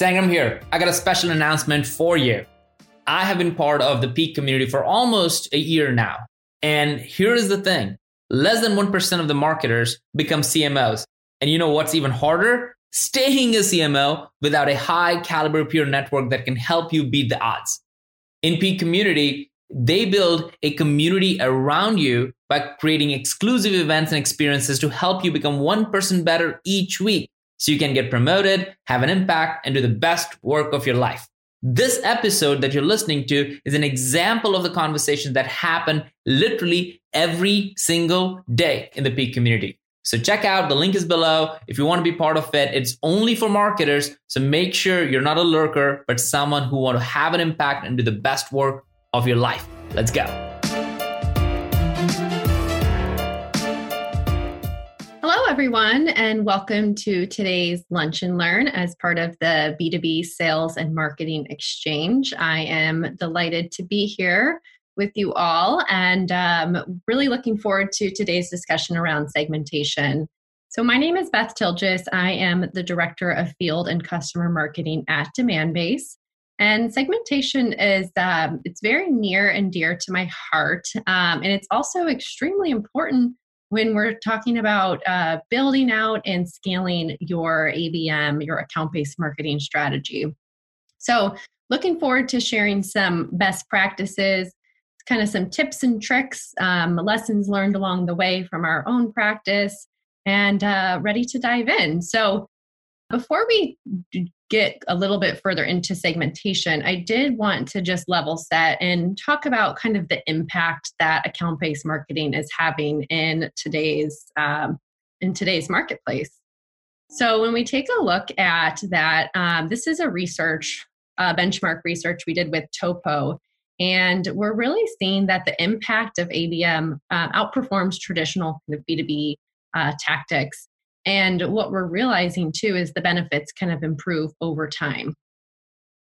Sangram here. I got a special announcement for you. I have been part of the Peak community for almost a year now. And here is the thing less than 1% of the marketers become CMOs. And you know what's even harder? Staying a CMO without a high caliber peer network that can help you beat the odds. In Peak Community, they build a community around you by creating exclusive events and experiences to help you become 1% better each week so you can get promoted, have an impact, and do the best work of your life. This episode that you're listening to is an example of the conversations that happen literally every single day in the Peak community. So check out the link is below. If you want to be part of it, it's only for marketers. So make sure you're not a lurker, but someone who want to have an impact and do the best work of your life. Let's go. Everyone, and welcome to today's Lunch and Learn as part of the B2B Sales and Marketing Exchange. I am delighted to be here with you all and um, really looking forward to today's discussion around segmentation. So, my name is Beth Tilgis. I am the Director of Field and Customer Marketing at Demandbase. And segmentation is um, it's very near and dear to my heart, um, and it's also extremely important when we're talking about uh, building out and scaling your ABM, your account based marketing strategy. So, looking forward to sharing some best practices, kind of some tips and tricks, um, lessons learned along the way from our own practice, and uh, ready to dive in. So, before we get a little bit further into segmentation, I did want to just level set and talk about kind of the impact that account-based marketing is having in today's um, in today's marketplace. So when we take a look at that, um, this is a research uh, benchmark research we did with Topo, and we're really seeing that the impact of ABM uh, outperforms traditional kind of B2B uh, tactics and what we're realizing too is the benefits kind of improve over time.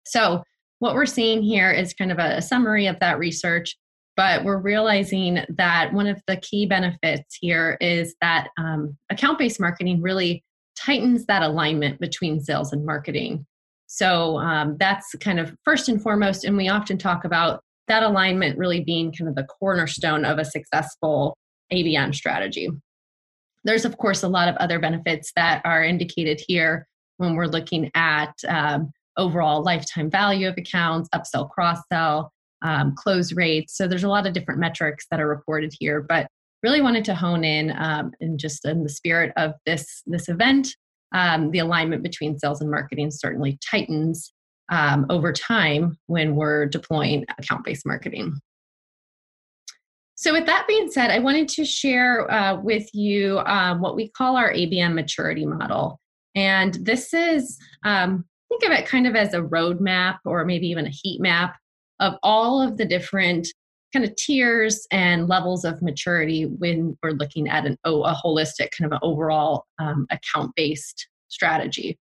So, what we're seeing here is kind of a, summary of that research, but we're realizing that one of the key benefits here is that um, account based marketing really tightens that alignment between sales and marketing. So, um, that's kind of first and foremost, and we often talk about that alignment really being kind of the cornerstone of a successful ABM strategy. There's, of course, a lot of other benefits that are indicated here when we're looking at um, overall lifetime value of accounts, upsell, cross sell, um, close rates. So there's a lot of different metrics that are reported here, but really wanted to hone in um, in just in the spirit of this this event. Um, the alignment between sales and marketing certainly tightens um, over time when we're deploying account based marketing. So, with that being said, I wanted to share uh, with you um, what we call our ABM maturity model. And this is, um, think of it kind of as a roadmap or maybe even a heat map of all of the different kind of tiers and levels of maturity when we're looking at an, oh, a holistic kind of an overall um, account based strategy.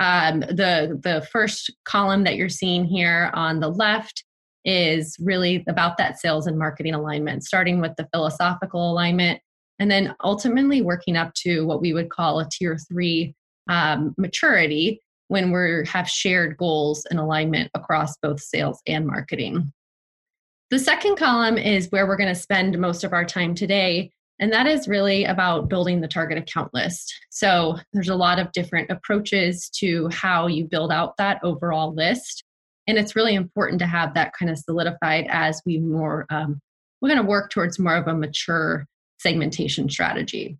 Um, the, the first column that you're seeing here on the left is really about that sales and marketing alignment, starting with the philosophical alignment and then ultimately working up to what we would call a tier three um, maturity when we have shared goals and alignment across both sales and marketing. The second column is where we're going to spend most of our time today, and that is really about building the target account list. So there's a lot of different approaches to how you build out that overall list and it's really important to have that kind of solidified as we more um, we're going to work towards more of a mature segmentation strategy.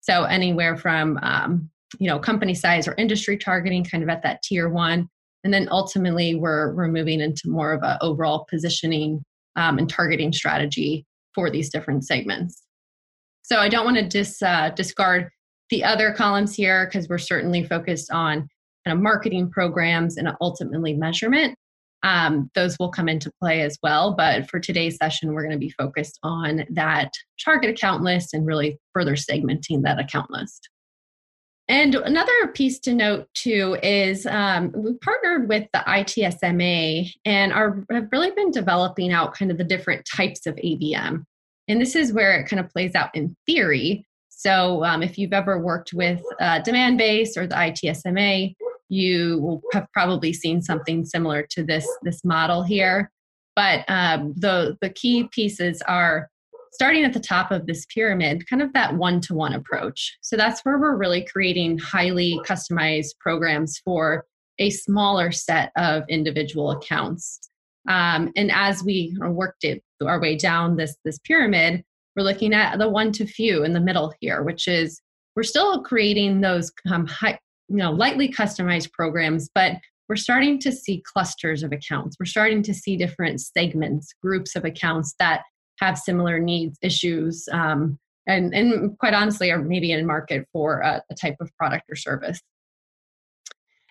So anywhere from um, you know company size or industry targeting kind of at that tier one and then ultimately we're we're moving into more of an overall positioning um, and targeting strategy for these different segments. So i don't want to dis, uh, discard the other columns here, because we're certainly focused on kind of marketing programs and ultimately measurement, um, those will come into play as well. But for today's session, we're going to be focused on that target account list and really further segmenting that account list. And another piece to note too is um, we partnered with the ITSMA and are have really been developing out kind of the different types of ABM. And this is where it kind of plays out in theory. So um, if you've ever worked with uh, Demandbase or the ITSMA, you will have probably seen something similar to this this model here. But um, the the key pieces are starting at the top of this pyramid, kind of that one to one approach. So that's where we're really creating highly customized programs for a smaller set of individual accounts. Um, and as we worked it, our way down this this pyramid, we're looking at the one to few in the middle here, which is we're still creating those um, high, you know, lightly customized programs, but we're starting to see clusters of accounts. We're starting to see different segments, groups of accounts that have similar needs, issues, um, and, and quite honestly, are maybe in market for a, a type of product or service.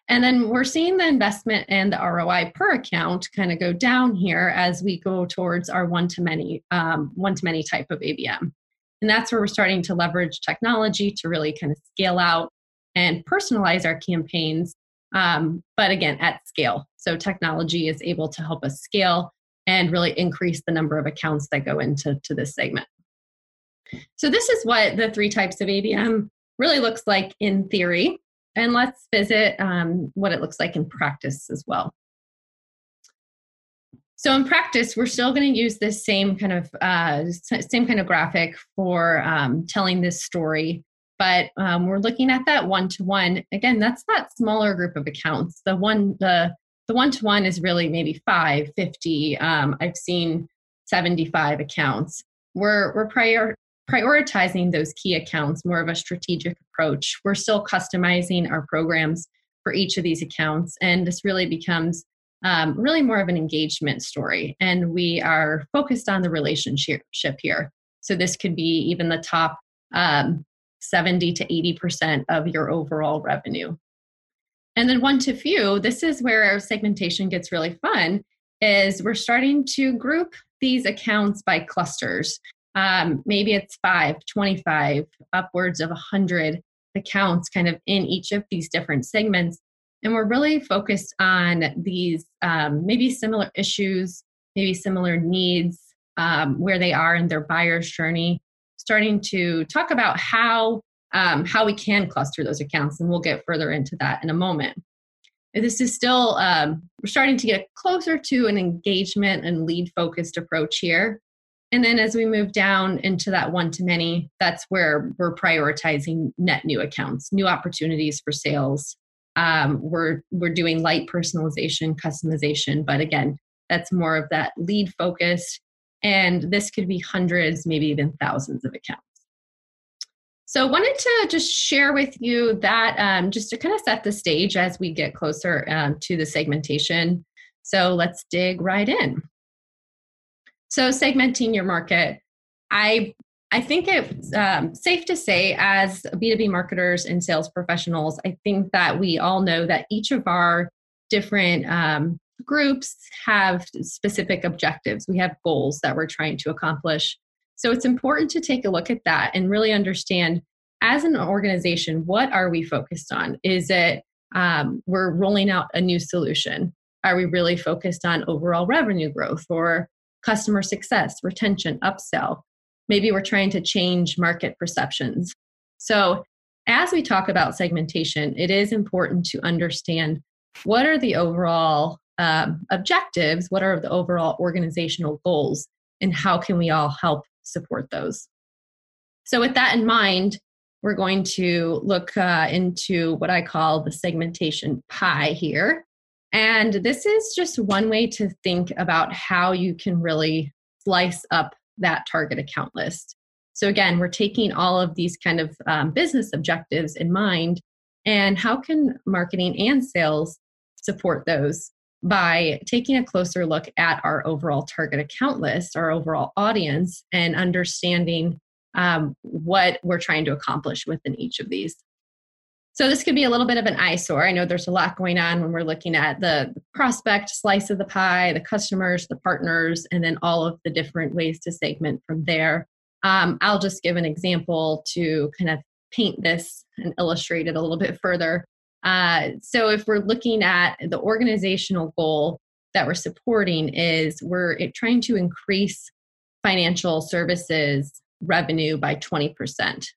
And then we're seeing the investment and the ROI per account kind of go down here as we go towards our one to many, um, one to many type of ABM. And that's where we're starting to leverage technology to really kind of scale out and personalize our campaigns, um, but again, at scale. So technology is able to help us scale and really increase the number of accounts that go into to this segment. So this is what the three types of ABM really looks like in theory. And let's visit um, what it looks like in practice as well. So in practice, we're still going to use this same kind of uh, same kind of graphic for um, telling this story, but um, we're looking at that one to one. Again, that's that smaller group of accounts. The one the the one to one is really maybe five, 50. Um, I've seen 75 accounts. We're, we're prior, prioritizing those key accounts, more of a strategic approach. We're still customizing our programs for each of these accounts, and this really becomes um, really more of an engagement story. And we are focused on the relationship here. So this could be even the top um, 70 to 80% of your overall revenue. And then one to few, this is where our segmentation gets really fun, is we're starting to group these accounts by clusters. Um, maybe it's five, 25, upwards of 100 accounts kind of in each of these different segments. And we're really focused on these um, maybe similar issues, maybe similar needs, um, where they are in their buyer's journey, starting to talk about how um, how we can cluster those accounts, and we'll get further into that in a moment. This is still, um, we're starting to get closer to an engagement and lead focused approach here. And then as we move down into that one to many, that's where we're prioritizing net new accounts, new opportunities for sales. Um, we're we're doing light personalization, customization, but again, that's more of that lead focus. And this could be hundreds, maybe even thousands of accounts. So, I wanted to just share with you that um, just to kind of set the stage as we get closer um, to the segmentation. So, let's dig right in. So, segmenting your market, I I think it's um, safe to say, as B2B marketers and sales professionals, I think that we all know that each of our different um, groups have specific objectives. We have goals that we're trying to accomplish. So it's important to take a look at that and really understand as an organization, what are we focused on? Is it um, we're rolling out a new solution? Are we really focused on overall revenue growth or customer success, retention, upsell? Maybe we're trying to change market perceptions. So, as we talk about segmentation, it is important to understand what are the overall um, objectives, what are the overall organizational goals, and how can we all help support those. So, with that in mind, we're going to look uh, into what I call the segmentation pie here. And this is just one way to think about how you can really slice up that target account list. So, again, we're taking all of these kind of um, business objectives in mind, and how can marketing and sales support those by taking a closer look at our overall target account list, our overall audience, and understanding um, what we're trying to accomplish within each of these. So this could be a little bit of an eyesore. I know there's a lot going on when we're looking at the, prospect slice of the pie, the customers, the partners, and then all of the different ways to segment from there. Um, I'll just give an example to kind of paint this and illustrate it a little bit further. Uh, so if we're looking at the organizational goal that we're supporting is we're trying to increase financial services revenue by 20%.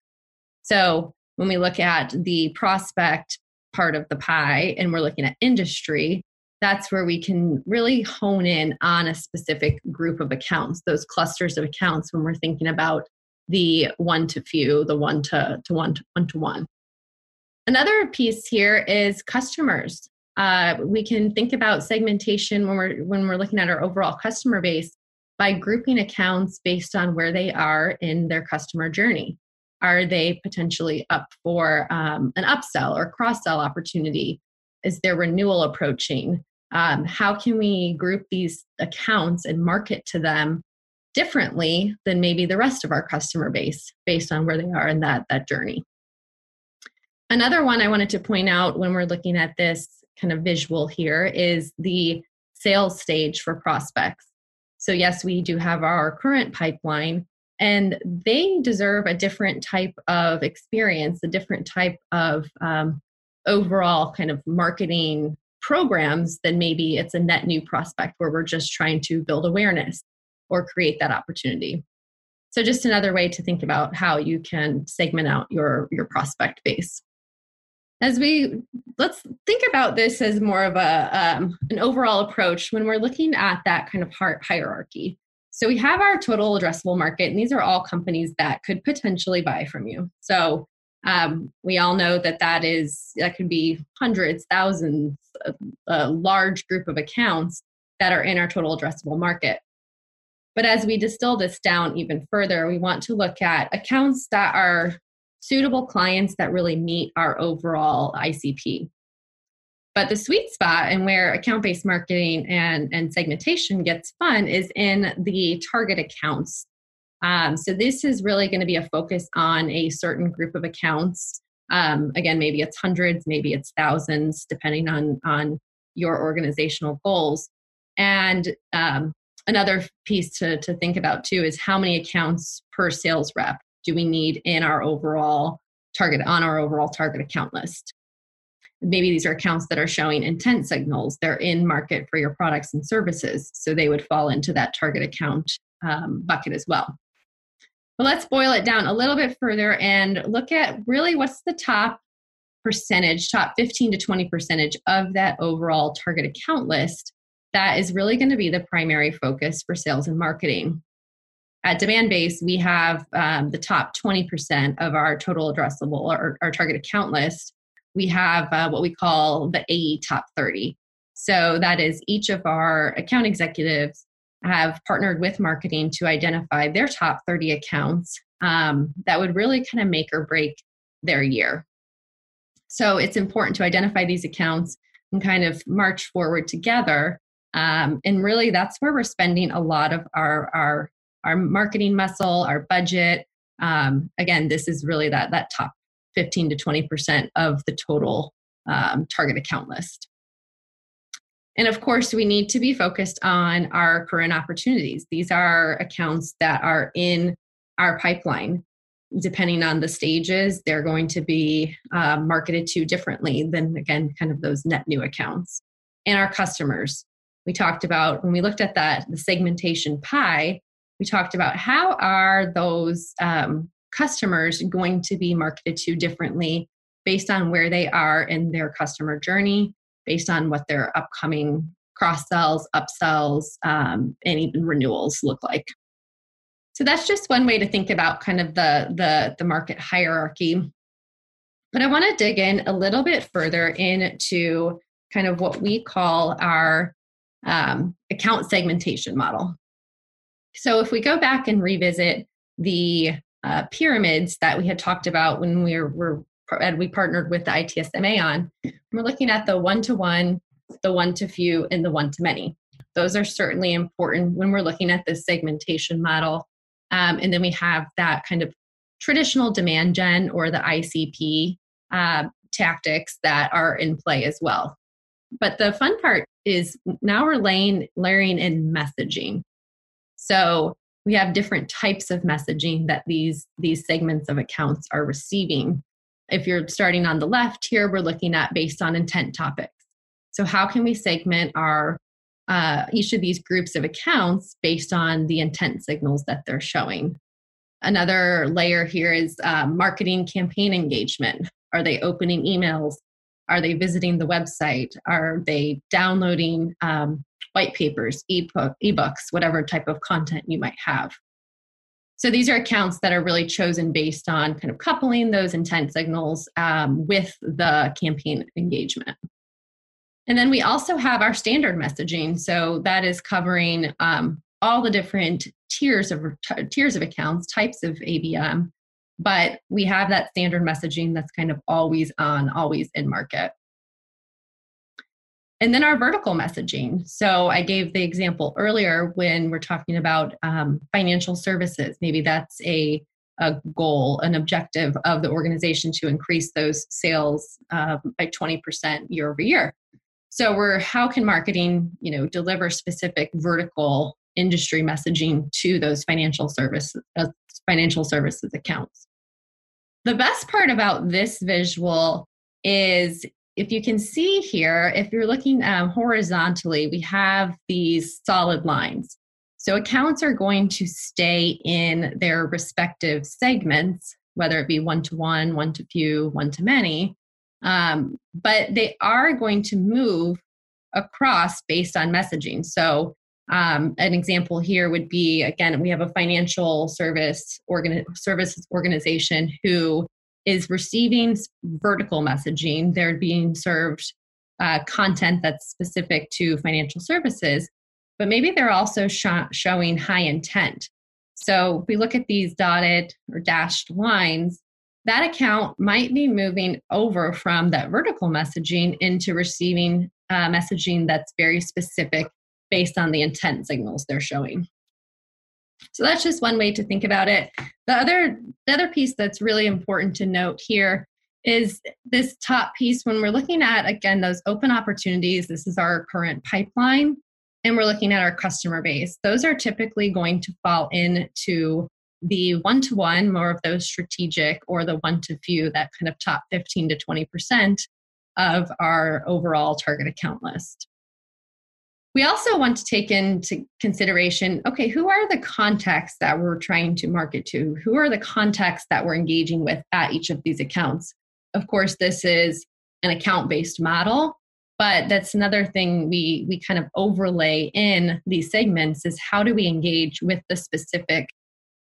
So when we look at the prospect part of the pie and we're looking at industry, that's where we can really hone in on a specific group of accounts, those clusters of accounts when we're thinking about the one to few, the one to, to one to one to one. Another piece here is customers. Uh, we can think about segmentation when we're when we're looking at our overall customer base by grouping accounts based on where they are in their customer journey. Are they potentially up for um, an upsell or cross sell opportunity? Is their renewal approaching? Um, how can we group these accounts and market to them differently than maybe the rest of our customer base based on where they are in that, that journey? Another one I wanted to point out when we're looking at this kind of visual here is the sales stage for prospects. So, yes, we do have our current pipeline, and they deserve a different type of experience, a different type of um, overall kind of marketing programs than maybe it's a net new prospect where we're just trying to build awareness or create that opportunity. So just another way to think about how you can segment out your your prospect base. As we let's think about this as more of a um, an overall approach when we're looking at that kind of hierarchy. So we have our total addressable market, and these are all companies that could potentially buy from you. So um, we all know that that is that could be hundreds, thousands, a, a large group of accounts that are in our total addressable market. But as we distill this down even further, we want to look at accounts that are suitable clients that really meet our overall ICP. But the sweet spot and where account based marketing and, and segmentation gets fun is in the target accounts. Um, so, this is really going to be a focus on a certain group of accounts. Um, again, maybe it's hundreds, maybe it's thousands, depending on, on your organizational goals. And um, another piece to, to think about too is how many accounts per sales rep do we need in our overall target on our overall target account list? Maybe these are accounts that are showing intent signals. They're in market for your products and services so they would fall into that target account um, bucket as well. But let's boil it down a little bit further and look at really what's the top percentage top 15 to 20 percentage of that overall target account list that is really going to be the primary focus for sales and marketing at Demandbase we have um, the top 20% of our total addressable or our target account list we have uh, what we call the AE Top 30. So that is each of our account executives have partnered with marketing to identify their top 30 accounts um, that would really kind of make or break their year. So it's important to identify these accounts and kind of march forward together. Um, and really, that's where we're spending a lot of our our our marketing muscle, our budget. Um, again, this is really that that top 15 to 20% of the total um, target account list. And of course, we need to be focused on our current opportunities. These are accounts that are in our pipeline. Depending on the stages, they're going to be uh, marketed to differently than, again, kind of those net new accounts. And our customers. We talked about when we looked at that, the segmentation pie, we talked about how are those um, customers going to be marketed to differently based on where they are in their customer journey, based on what their upcoming cross sells, upsells, um, and even renewals look like. So that's just one way to think about kind of the the, the market hierarchy. But I want to dig in a little bit further into kind of what we call our um, account segmentation model. So if we go back and revisit the uh, pyramids that we had talked about when we were, were we partnered with the ITSMA on. We're looking at the one to one, the one to few, and the one to many. Those are certainly important when we're looking at the segmentation model. Um, and then we have that kind of traditional demand gen or the ICP uh, tactics that are in play as well. But the fun part is now we're laying, layering in messaging. So we have different types of messaging that these these segments of accounts are receiving. If you're starting on the left here we're looking at based on intent topics. So how can we segment our uh, each of these groups of accounts based on the intent signals that they're showing? Another layer here is uh, marketing campaign engagement. Are they opening emails? Are they visiting the website? Are they downloading um, white papers, ebook, ebooks, whatever type of content you might have. So these are accounts that are really chosen based on kind of coupling those intent signals um, with the campaign engagement. And then we also have our standard messaging. So that is covering um, all the different tiers of t- tiers of accounts, types of ABM. But we have that standard messaging that's kind of always on, always in market. And then our vertical messaging. So I gave the example earlier when we're talking about um, financial services. Maybe that's a, a goal, an objective of the organization to increase those sales um, by 20% year over year. So we're how can marketing, you know, deliver specific vertical industry messaging to those financial services uh, financial services accounts. The best part about this visual is if you can see here, if you're looking um, horizontally, we have these solid lines. So accounts are going to stay in their respective segments, whether it be one to one, one to few, one to many, um, but they are going to move across based on messaging. So um, an example here would be again, we have a financial service organ- services organization who is receiving vertical messaging. They're being served uh, content that's specific to financial services, but maybe they're also sh- showing high intent. So if we look at these dotted or dashed lines, that account might be moving over from that vertical messaging into receiving uh, messaging that's very specific based on the intent signals they're showing. So that's just one way to think about it. The other the other piece that's really important to note here is this top piece when we're looking at again those open opportunities this is our current pipeline and we're looking at our customer base those are typically going to fall into the one to one more of those strategic or the one to few that kind of top 15 to 20% of our overall target account list we also want to take into consideration okay, who are the contexts that we're trying to market to? Who are the contexts that we're engaging with at each of these accounts? Of course, this is an account based model, but that's another thing we, we kind of overlay in these segments is how do we engage with the specific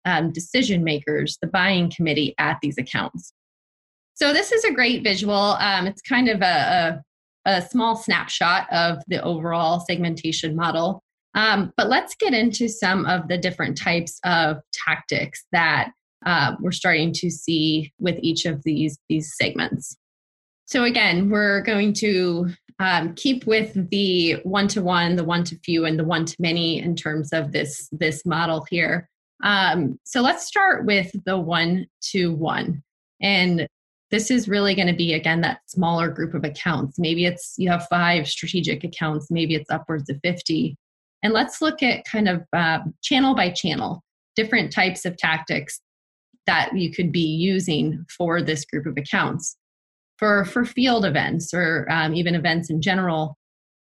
um, decision makers, the buying committee at these accounts. So this is a great visual. Um, it's kind of a, a small snapshot of the overall segmentation model. Um, but let's get into some of the different types of tactics that uh, we're starting to see with each of these, these segments. So, again, we're going to um, keep with the one to one, the one to few, and the one to many in terms of this, this model here. Um, so, let's start with the one to one. And this is really going to be again that smaller group of accounts. Maybe it's you have five strategic accounts maybe it's upwards of 50 and let's look at kind of uh, channel by channel different types of tactics that you could be using for this group of accounts. For for field events or um, even events in general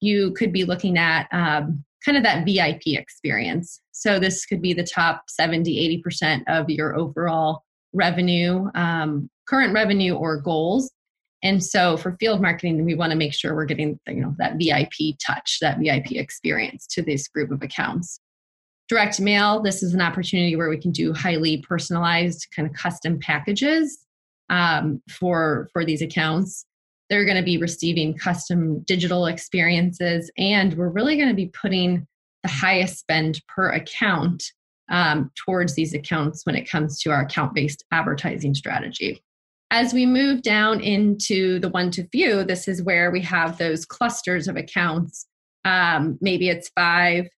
you could be looking at um, kind of that vip experience. So this could be the top 70 80% of your overall revenue um, current revenue or goals. And so for field marketing, we want to make sure we're getting you know that VIP touch, that VIP experience to this group of accounts. Direct mail, this is an opportunity where we can do highly personalized kind of custom packages um, for for these accounts. They're going to be receiving custom digital experiences, and we're really going to be putting the highest spend per account um, towards these accounts when it comes to our account based advertising strategy. As we move down into the one to few, this is where we have those clusters of accounts. Um, maybe it's five,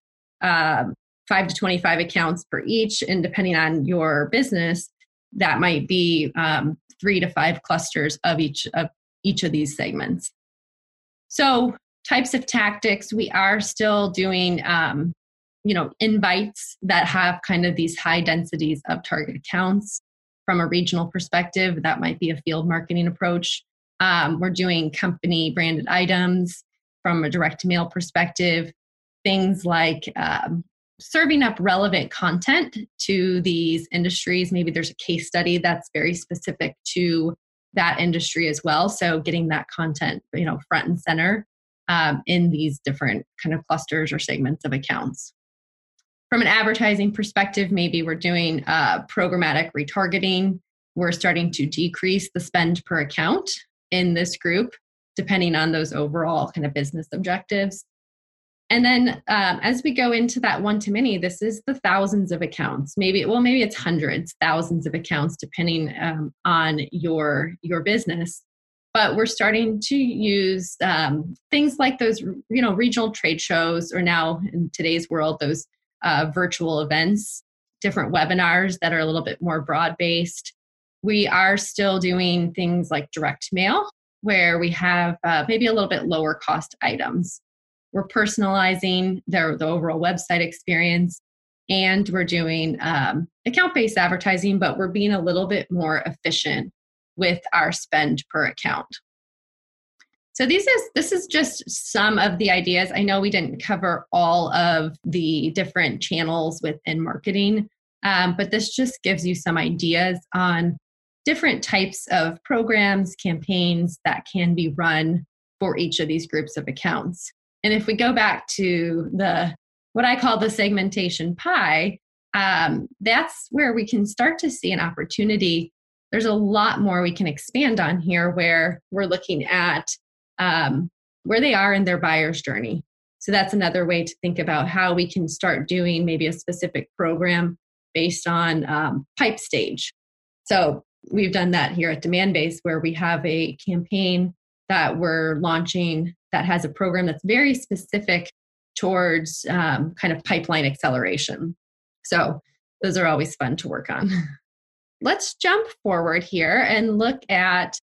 um, five to 25 accounts per each, and depending on your business, that might be um, three to five clusters of each of each of these segments. So types of tactics, we are still doing um, you know invites that have kind of these high densities of target accounts from a regional perspective that might be a field marketing approach. Um, we're doing company branded items from a direct mail perspective things like um, serving up relevant content to these industries. Maybe there's a case study that's very specific to that industry as well. So getting that content you know front and center um, in these different kind of clusters or segments of accounts from an advertising perspective, maybe we're doing uh, programmatic retargeting. We're starting to decrease the spend per account in this group, depending on those overall kind of business objectives. And then um, as we go into that one to many, this is the thousands of accounts. Maybe well, maybe it's hundreds, thousands of accounts, depending um, on your your business. But we're starting to use um, things like those, you know, regional trade shows, or now in today's world, those uh, virtual events, different webinars that are a little bit more broad based. We are still doing things like direct mail, where we have uh, maybe a little bit lower cost items. We're personalizing their, the overall website experience, and we're doing um, account based advertising, but we're being a little bit more efficient with our spend per account. So these is this is just some of the ideas. I know we didn't cover all of the different channels within marketing, um, but this just gives you some ideas on different types of programs, campaigns that can be run for each of these groups of accounts. And if we go back to the what I call the segmentation pie, um, that's where we can start to see an opportunity. There's a lot more we can expand on here where we're looking at um, where they are in their buyer's journey. So that's another way to think about how we can start doing maybe a specific program based on um, pipe stage. So we've done that here at Demandbase, where we have a campaign that we're launching that has a program that's very specific towards um, kind of pipeline acceleration. So those are always fun to work on. Let's jump forward here and look at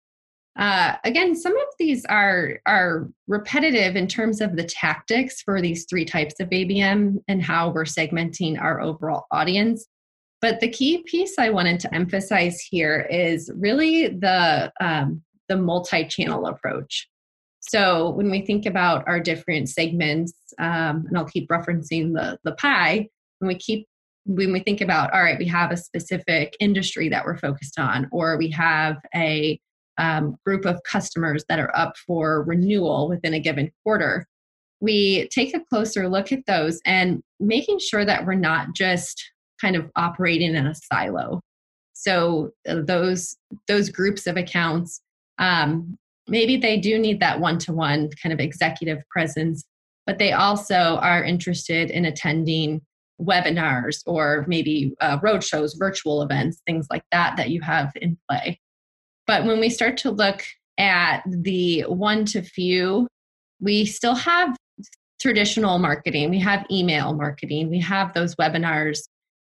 uh, again, some of these are are repetitive in terms of the tactics for these three types of ABM and how we're segmenting our overall audience. But the key piece I wanted to emphasize here is really the um, the multi-channel approach. So when we think about our different segments, um, and I'll keep referencing the the pie, when we keep when we think about all right, we have a specific industry that we're focused on, or we have a um, group of customers that are up for renewal within a given quarter, we take a closer look at those and making sure that we're not just kind of operating in a silo. So uh, those those groups of accounts, um, maybe they do need that one-to-one kind of executive presence, but they also are interested in attending webinars or maybe uh, road shows, virtual events, things like that that you have in play. But when we start to look at the one to few, we still have traditional marketing, we have email marketing, we have those webinars.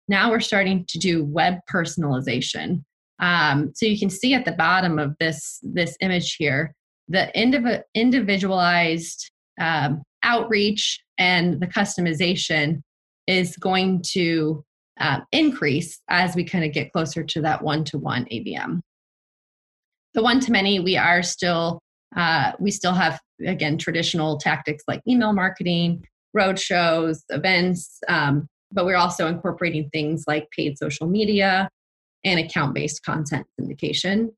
Now we're starting to do web personalization. Um, so you can see at the bottom of this this image here the indiv- individualized um, outreach and the customization is going to uh, increase as we kind of get closer to that one to one ABM the one to many, we are still uh, we still have again traditional tactics like email marketing, road shows, events, um, but we're also incorporating things like paid social media and account based content syndication.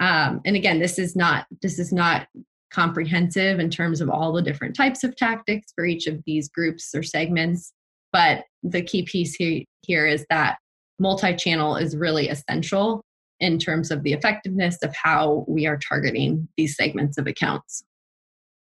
Um, and again, this is not this is not comprehensive in terms of all the different types of tactics for each of these groups or segments. But the key piece here, here is that multi channel is really essential in terms of the effectiveness of how we are targeting these segments of accounts.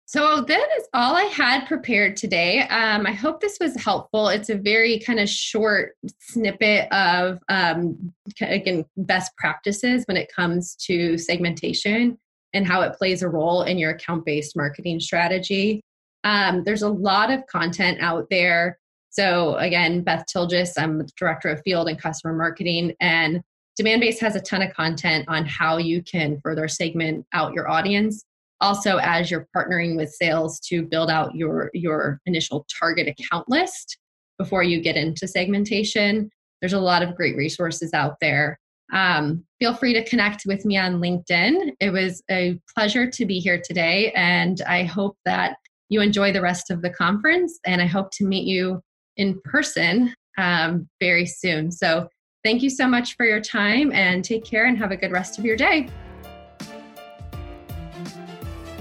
So that is all I had prepared today. Um, I hope this was helpful. It's a very kind of short snippet of, um, again, best practices when it comes to segmentation and how it plays a role in your account based marketing strategy. Um, there's a lot of content out there. So, again, Beth Tilgis, I'm the Director of Field and Customer Marketing, and Demandbase has a ton of content on how you can further segment out your audience. Also, as you're partnering with sales to build out your, your initial target account list before you get into segmentation, there's a lot of great resources out there. Um, feel free to connect with me on LinkedIn. It was a pleasure to be here today, and I hope that you enjoy the rest of the conference. And I hope to meet you in person um, very soon. So, thank you so much for your time, and take care and have a good rest of your day.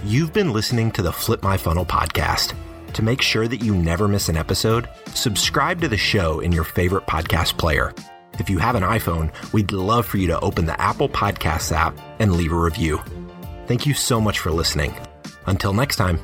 You've been listening to the Flip My Funnel podcast. To make sure that you never miss an episode, subscribe to the show in your favorite podcast player. If you have an iPhone, we'd love for you to open the Apple Podcasts app and leave a review. Thank you so much for listening. Until next time.